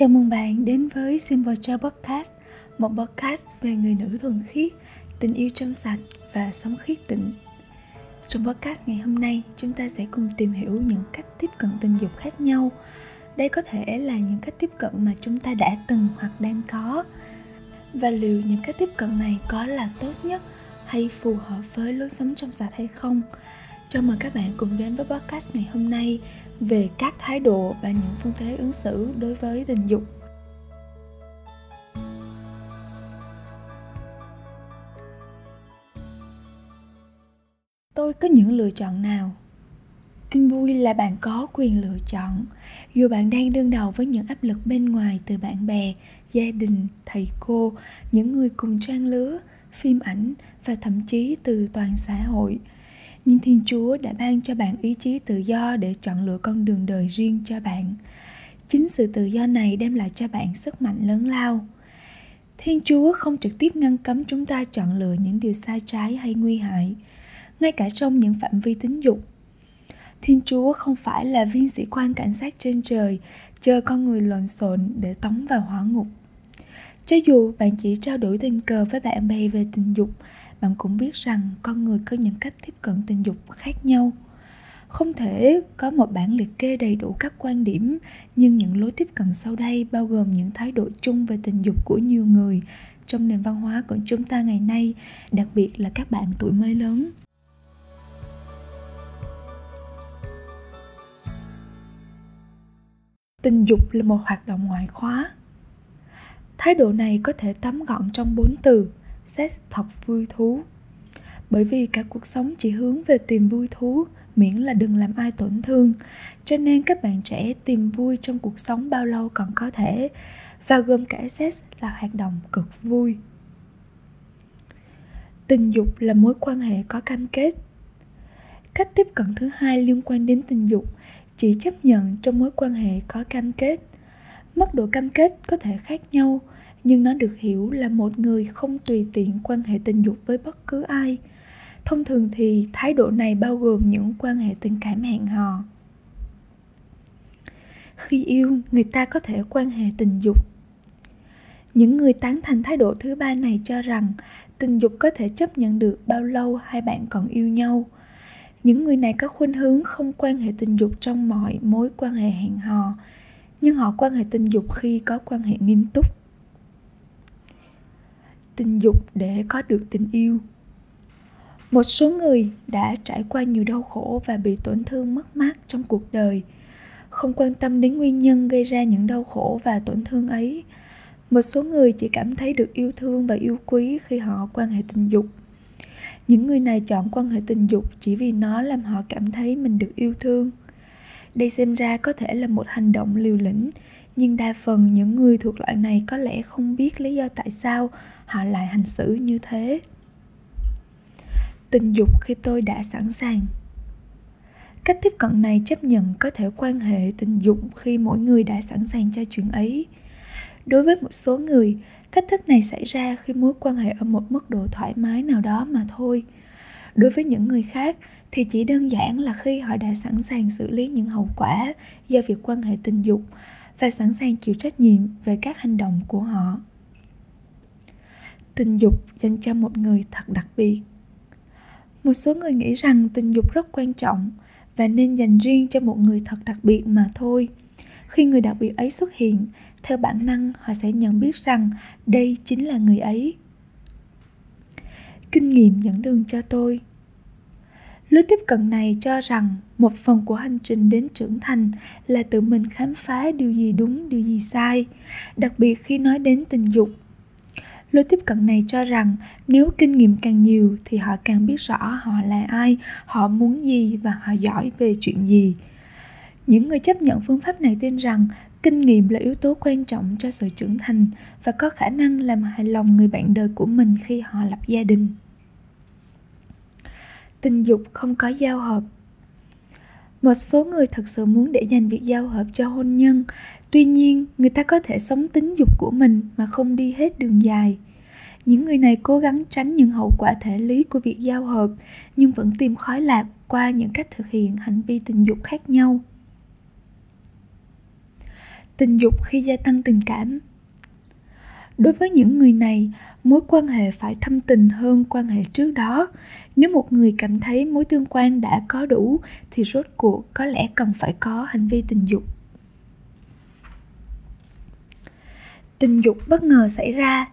Chào mừng bạn đến với Simple Joy Podcast, một podcast về người nữ thuần khiết, tình yêu trong sạch và sống khiết tịnh. Trong podcast ngày hôm nay, chúng ta sẽ cùng tìm hiểu những cách tiếp cận tình dục khác nhau. Đây có thể là những cách tiếp cận mà chúng ta đã từng hoặc đang có. Và liệu những cách tiếp cận này có là tốt nhất hay phù hợp với lối sống trong sạch hay không? Chào mừng các bạn cùng đến với podcast ngày hôm nay về các thái độ và những phương thế ứng xử đối với tình dục. Tôi có những lựa chọn nào? Tin vui là bạn có quyền lựa chọn. Dù bạn đang đương đầu với những áp lực bên ngoài từ bạn bè, gia đình, thầy cô, những người cùng trang lứa, phim ảnh và thậm chí từ toàn xã hội – nhưng thiên chúa đã ban cho bạn ý chí tự do để chọn lựa con đường đời riêng cho bạn. Chính sự tự do này đem lại cho bạn sức mạnh lớn lao. Thiên chúa không trực tiếp ngăn cấm chúng ta chọn lựa những điều sai trái hay nguy hại, ngay cả trong những phạm vi tính dục. Thiên chúa không phải là viên sĩ quan cảnh sát trên trời, chờ con người lộn xộn để tống vào hỏa ngục. Cho dù bạn chỉ trao đổi tình cờ với bạn bè về tình dục bạn cũng biết rằng con người có những cách tiếp cận tình dục khác nhau. Không thể có một bản liệt kê đầy đủ các quan điểm, nhưng những lối tiếp cận sau đây bao gồm những thái độ chung về tình dục của nhiều người trong nền văn hóa của chúng ta ngày nay, đặc biệt là các bạn tuổi mới lớn. Tình dục là một hoạt động ngoại khóa. Thái độ này có thể tóm gọn trong bốn từ sex thật vui thú. Bởi vì cả cuộc sống chỉ hướng về tìm vui thú, miễn là đừng làm ai tổn thương. Cho nên các bạn trẻ tìm vui trong cuộc sống bao lâu còn có thể, và gồm cả sex là hoạt động cực vui. Tình dục là mối quan hệ có cam kết. Cách tiếp cận thứ hai liên quan đến tình dục, chỉ chấp nhận trong mối quan hệ có cam kết. Mức độ cam kết có thể khác nhau nhưng nó được hiểu là một người không tùy tiện quan hệ tình dục với bất cứ ai. Thông thường thì, thái độ này bao gồm những quan hệ tình cảm hẹn hò. Khi yêu, người ta có thể quan hệ tình dục. Những người tán thành thái độ thứ ba này cho rằng, tình dục có thể chấp nhận được bao lâu hai bạn còn yêu nhau. Những người này có khuynh hướng không quan hệ tình dục trong mọi mối quan hệ hẹn hò, nhưng họ quan hệ tình dục khi có quan hệ nghiêm túc tình dục để có được tình yêu. Một số người đã trải qua nhiều đau khổ và bị tổn thương mất mát trong cuộc đời. Không quan tâm đến nguyên nhân gây ra những đau khổ và tổn thương ấy. Một số người chỉ cảm thấy được yêu thương và yêu quý khi họ quan hệ tình dục. Những người này chọn quan hệ tình dục chỉ vì nó làm họ cảm thấy mình được yêu thương. Đây xem ra có thể là một hành động liều lĩnh nhưng đa phần những người thuộc loại này có lẽ không biết lý do tại sao họ lại hành xử như thế. Tình dục khi tôi đã sẵn sàng. Cách tiếp cận này chấp nhận có thể quan hệ tình dục khi mỗi người đã sẵn sàng cho chuyện ấy. Đối với một số người, cách thức này xảy ra khi mối quan hệ ở một mức độ thoải mái nào đó mà thôi. Đối với những người khác thì chỉ đơn giản là khi họ đã sẵn sàng xử lý những hậu quả do việc quan hệ tình dục và sẵn sàng chịu trách nhiệm về các hành động của họ. Tình dục dành cho một người thật đặc biệt. Một số người nghĩ rằng tình dục rất quan trọng và nên dành riêng cho một người thật đặc biệt mà thôi. Khi người đặc biệt ấy xuất hiện, theo bản năng họ sẽ nhận biết rằng đây chính là người ấy. Kinh nghiệm dẫn đường cho tôi lối tiếp cận này cho rằng một phần của hành trình đến trưởng thành là tự mình khám phá điều gì đúng, điều gì sai, đặc biệt khi nói đến tình dục. Lối tiếp cận này cho rằng nếu kinh nghiệm càng nhiều thì họ càng biết rõ họ là ai, họ muốn gì và họ giỏi về chuyện gì. Những người chấp nhận phương pháp này tin rằng kinh nghiệm là yếu tố quan trọng cho sự trưởng thành và có khả năng làm hài lòng người bạn đời của mình khi họ lập gia đình tình dục không có giao hợp. Một số người thật sự muốn để dành việc giao hợp cho hôn nhân. Tuy nhiên, người ta có thể sống tính dục của mình mà không đi hết đường dài. Những người này cố gắng tránh những hậu quả thể lý của việc giao hợp, nhưng vẫn tìm khói lạc qua những cách thực hiện hành vi tình dục khác nhau. Tình dục khi gia tăng tình cảm đối với những người này, mối quan hệ phải thâm tình hơn quan hệ trước đó. Nếu một người cảm thấy mối tương quan đã có đủ, thì rốt cuộc có lẽ cần phải có hành vi tình dục. Tình dục bất ngờ xảy ra.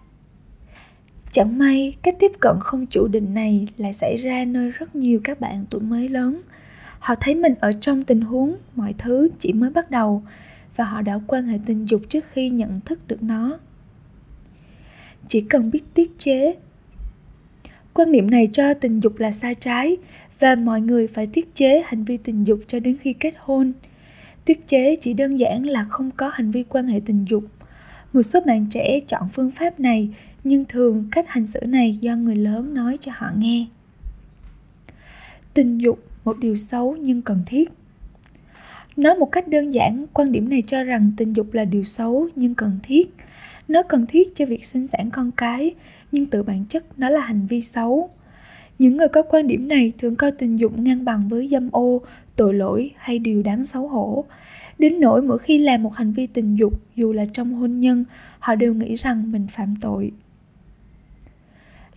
Chẳng may cách tiếp cận không chủ định này lại xảy ra nơi rất nhiều các bạn tuổi mới lớn. Họ thấy mình ở trong tình huống, mọi thứ chỉ mới bắt đầu, và họ đã quan hệ tình dục trước khi nhận thức được nó chỉ cần biết tiết chế. Quan niệm này cho tình dục là sai trái và mọi người phải tiết chế hành vi tình dục cho đến khi kết hôn. Tiết chế chỉ đơn giản là không có hành vi quan hệ tình dục. Một số bạn trẻ chọn phương pháp này, nhưng thường cách hành xử này do người lớn nói cho họ nghe. Tình dục, một điều xấu nhưng cần thiết. Nói một cách đơn giản, quan điểm này cho rằng tình dục là điều xấu nhưng cần thiết nó cần thiết cho việc sinh sản con cái, nhưng tự bản chất nó là hành vi xấu. Những người có quan điểm này thường coi tình dục ngang bằng với dâm ô, tội lỗi hay điều đáng xấu hổ. Đến nỗi mỗi khi làm một hành vi tình dục, dù là trong hôn nhân, họ đều nghĩ rằng mình phạm tội.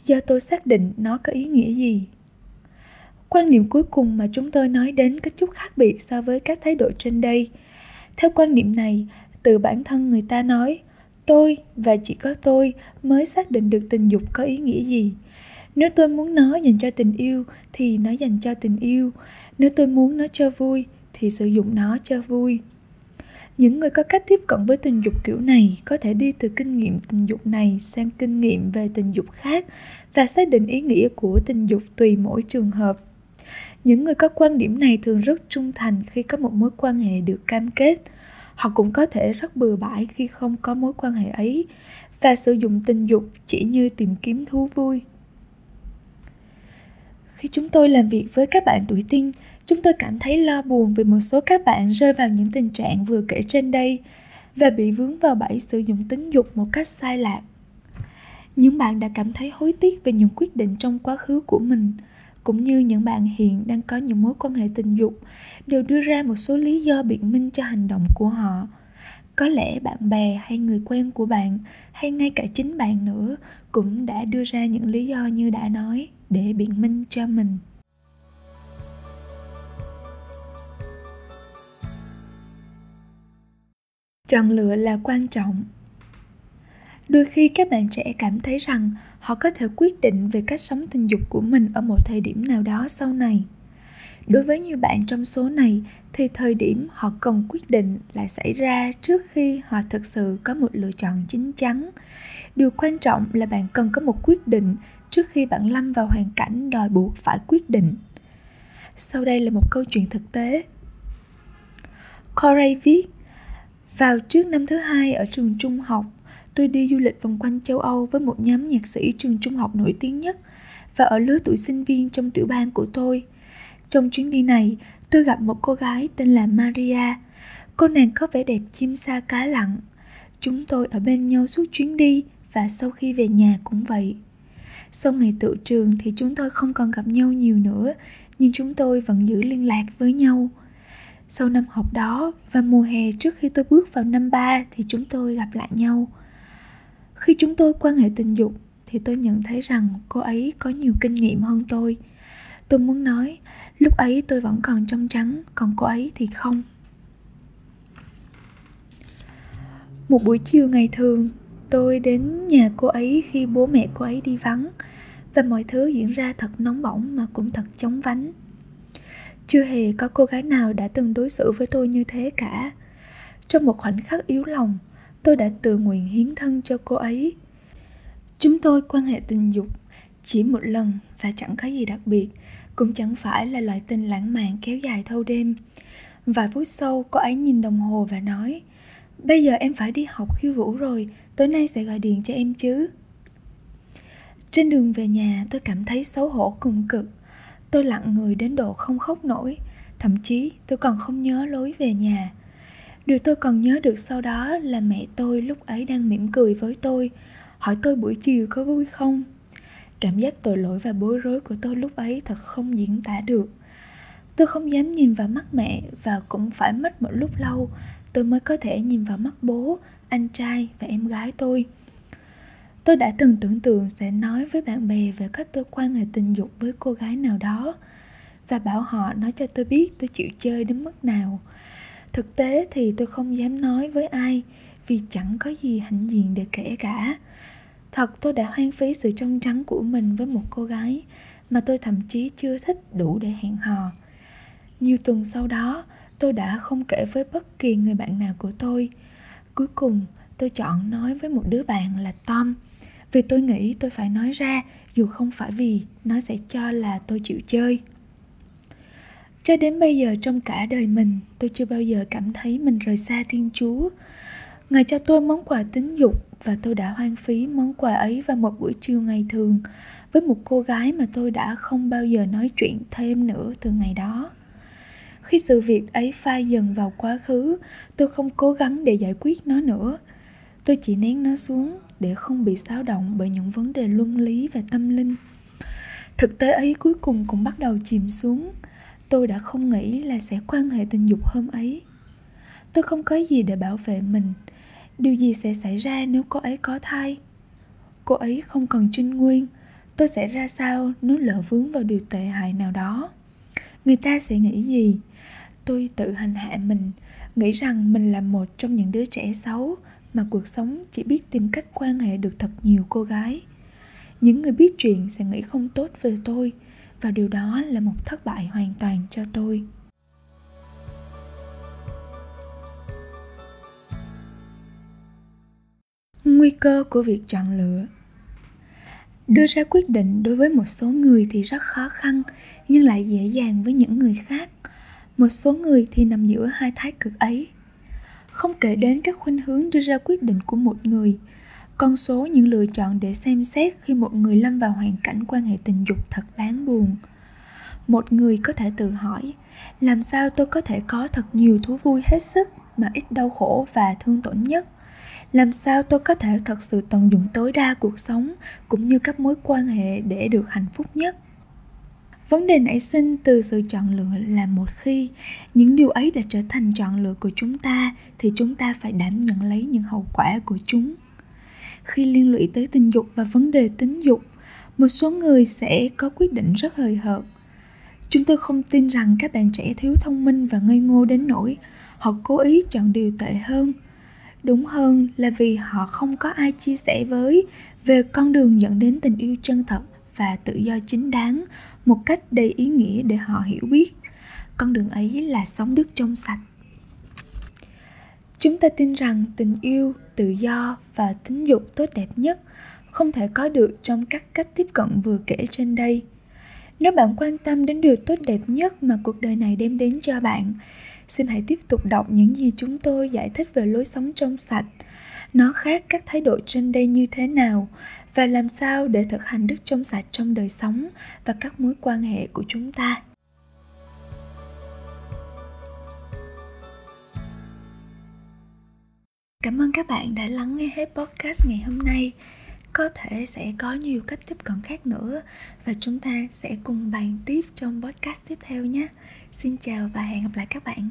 Do tôi xác định nó có ý nghĩa gì? Quan niệm cuối cùng mà chúng tôi nói đến có chút khác biệt so với các thái độ trên đây. Theo quan niệm này, từ bản thân người ta nói tôi và chỉ có tôi mới xác định được tình dục có ý nghĩa gì. Nếu tôi muốn nó dành cho tình yêu, thì nó dành cho tình yêu. Nếu tôi muốn nó cho vui, thì sử dụng nó cho vui. Những người có cách tiếp cận với tình dục kiểu này có thể đi từ kinh nghiệm tình dục này sang kinh nghiệm về tình dục khác và xác định ý nghĩa của tình dục tùy mỗi trường hợp. Những người có quan điểm này thường rất trung thành khi có một mối quan hệ được cam kết họ cũng có thể rất bừa bãi khi không có mối quan hệ ấy và sử dụng tình dục chỉ như tìm kiếm thú vui. Khi chúng tôi làm việc với các bạn tuổi teen, chúng tôi cảm thấy lo buồn vì một số các bạn rơi vào những tình trạng vừa kể trên đây và bị vướng vào bẫy sử dụng tính dục một cách sai lạc. Những bạn đã cảm thấy hối tiếc về những quyết định trong quá khứ của mình cũng như những bạn hiện đang có những mối quan hệ tình dục, đều đưa ra một số lý do biện minh cho hành động của họ. Có lẽ bạn bè hay người quen của bạn, hay ngay cả chính bạn nữa, cũng đã đưa ra những lý do như đã nói để biện minh cho mình. Chọn lựa là quan trọng đôi khi các bạn trẻ cảm thấy rằng họ có thể quyết định về cách sống tình dục của mình ở một thời điểm nào đó sau này. Đối với nhiều bạn trong số này, thì thời điểm họ cần quyết định lại xảy ra trước khi họ thực sự có một lựa chọn chín chắn. Điều quan trọng là bạn cần có một quyết định trước khi bạn lâm vào hoàn cảnh đòi buộc phải quyết định. Sau đây là một câu chuyện thực tế. Corey viết, vào trước năm thứ hai ở trường trung học tôi đi du lịch vòng quanh châu Âu với một nhóm nhạc sĩ trường trung học nổi tiếng nhất và ở lứa tuổi sinh viên trong tiểu bang của tôi. Trong chuyến đi này, tôi gặp một cô gái tên là Maria. Cô nàng có vẻ đẹp chim sa cá lặng. Chúng tôi ở bên nhau suốt chuyến đi và sau khi về nhà cũng vậy. Sau ngày tự trường thì chúng tôi không còn gặp nhau nhiều nữa, nhưng chúng tôi vẫn giữ liên lạc với nhau. Sau năm học đó và mùa hè trước khi tôi bước vào năm ba thì chúng tôi gặp lại nhau khi chúng tôi quan hệ tình dục, thì tôi nhận thấy rằng cô ấy có nhiều kinh nghiệm hơn tôi. Tôi muốn nói, lúc ấy tôi vẫn còn trong trắng, còn cô ấy thì không. Một buổi chiều ngày thường, tôi đến nhà cô ấy khi bố mẹ cô ấy đi vắng, và mọi thứ diễn ra thật nóng bỏng mà cũng thật chóng vánh. Chưa hề có cô gái nào đã từng đối xử với tôi như thế cả. Trong một khoảnh khắc yếu lòng tôi đã tự nguyện hiến thân cho cô ấy. Chúng tôi quan hệ tình dục chỉ một lần và chẳng có gì đặc biệt, cũng chẳng phải là loại tình lãng mạn kéo dài thâu đêm. Vài phút sau, cô ấy nhìn đồng hồ và nói, bây giờ em phải đi học khiêu vũ rồi, tối nay sẽ gọi điện cho em chứ. Trên đường về nhà, tôi cảm thấy xấu hổ cùng cực. Tôi lặng người đến độ không khóc nổi, thậm chí tôi còn không nhớ lối về nhà. Điều tôi còn nhớ được sau đó là mẹ tôi lúc ấy đang mỉm cười với tôi, hỏi tôi buổi chiều có vui không. Cảm giác tội lỗi và bối rối của tôi lúc ấy thật không diễn tả được. Tôi không dám nhìn vào mắt mẹ và cũng phải mất một lúc lâu tôi mới có thể nhìn vào mắt bố anh trai và em gái tôi tôi đã từng tưởng tượng sẽ nói với bạn bè về cách tôi quan hệ tình dục với cô gái nào đó và bảo họ nói cho tôi biết tôi chịu chơi đến mức nào thực tế thì tôi không dám nói với ai, vì chẳng có gì hãnh diện để kể cả. Thật tôi đã hoang phí sự trong trắng của mình với một cô gái mà tôi thậm chí chưa thích đủ để hẹn hò. Nhiều tuần sau đó, tôi đã không kể với bất kỳ người bạn nào của tôi. Cuối cùng, tôi chọn nói với một đứa bạn là tom, vì tôi nghĩ tôi phải nói ra, dù không phải vì nó sẽ cho là tôi chịu chơi cho đến bây giờ trong cả đời mình, tôi chưa bao giờ cảm thấy mình rời xa thiên chúa. Ngài cho tôi món quà tính dục và tôi đã hoang phí món quà ấy vào một buổi chiều ngày thường với một cô gái mà tôi đã không bao giờ nói chuyện thêm nữa từ ngày đó. Khi sự việc ấy phai dần vào quá khứ, tôi không cố gắng để giải quyết nó nữa. Tôi chỉ nén nó xuống để không bị xáo động bởi những vấn đề luân lý và tâm linh. Thực tế ấy cuối cùng cũng bắt đầu chìm xuống tôi đã không nghĩ là sẽ quan hệ tình dục hôm ấy. Tôi không có gì để bảo vệ mình. Điều gì sẽ xảy ra nếu cô ấy có thai? Cô ấy không còn trinh nguyên. Tôi sẽ ra sao nếu lỡ vướng vào điều tệ hại nào đó? Người ta sẽ nghĩ gì? Tôi tự hành hạ mình, nghĩ rằng mình là một trong những đứa trẻ xấu mà cuộc sống chỉ biết tìm cách quan hệ được thật nhiều cô gái. Những người biết chuyện sẽ nghĩ không tốt về tôi và điều đó là một thất bại hoàn toàn cho tôi. Nguy cơ của việc chọn lựa. Đưa ra quyết định đối với một số người thì rất khó khăn, nhưng lại dễ dàng với những người khác. Một số người thì nằm giữa hai thái cực ấy. Không kể đến các khuynh hướng đưa ra quyết định của một người con số những lựa chọn để xem xét khi một người lâm vào hoàn cảnh quan hệ tình dục thật đáng buồn. Một người có thể tự hỏi, làm sao tôi có thể có thật nhiều thú vui hết sức mà ít đau khổ và thương tổn nhất? Làm sao tôi có thể thật sự tận dụng tối đa cuộc sống cũng như các mối quan hệ để được hạnh phúc nhất? Vấn đề nảy sinh từ sự chọn lựa là một khi những điều ấy đã trở thành chọn lựa của chúng ta thì chúng ta phải đảm nhận lấy những hậu quả của chúng khi liên lụy tới tình dục và vấn đề tính dục. Một số người sẽ có quyết định rất hời hợt. Chúng tôi không tin rằng các bạn trẻ thiếu thông minh và ngây ngô đến nỗi họ cố ý chọn điều tệ hơn. Đúng hơn là vì họ không có ai chia sẻ với về con đường dẫn đến tình yêu chân thật và tự do chính đáng một cách đầy ý nghĩa để họ hiểu biết. Con đường ấy là sống đức trong sạch chúng ta tin rằng tình yêu, tự do và tính dục tốt đẹp nhất không thể có được trong các cách tiếp cận vừa kể trên đây. Nếu bạn quan tâm đến điều tốt đẹp nhất mà cuộc đời này đem đến cho bạn, xin hãy tiếp tục đọc những gì chúng tôi giải thích về lối sống trong sạch. Nó khác các thái độ trên đây như thế nào và làm sao để thực hành đức trong sạch trong đời sống và các mối quan hệ của chúng ta. Cảm ơn các bạn đã lắng nghe hết podcast ngày hôm nay. Có thể sẽ có nhiều cách tiếp cận khác nữa và chúng ta sẽ cùng bàn tiếp trong podcast tiếp theo nhé. Xin chào và hẹn gặp lại các bạn.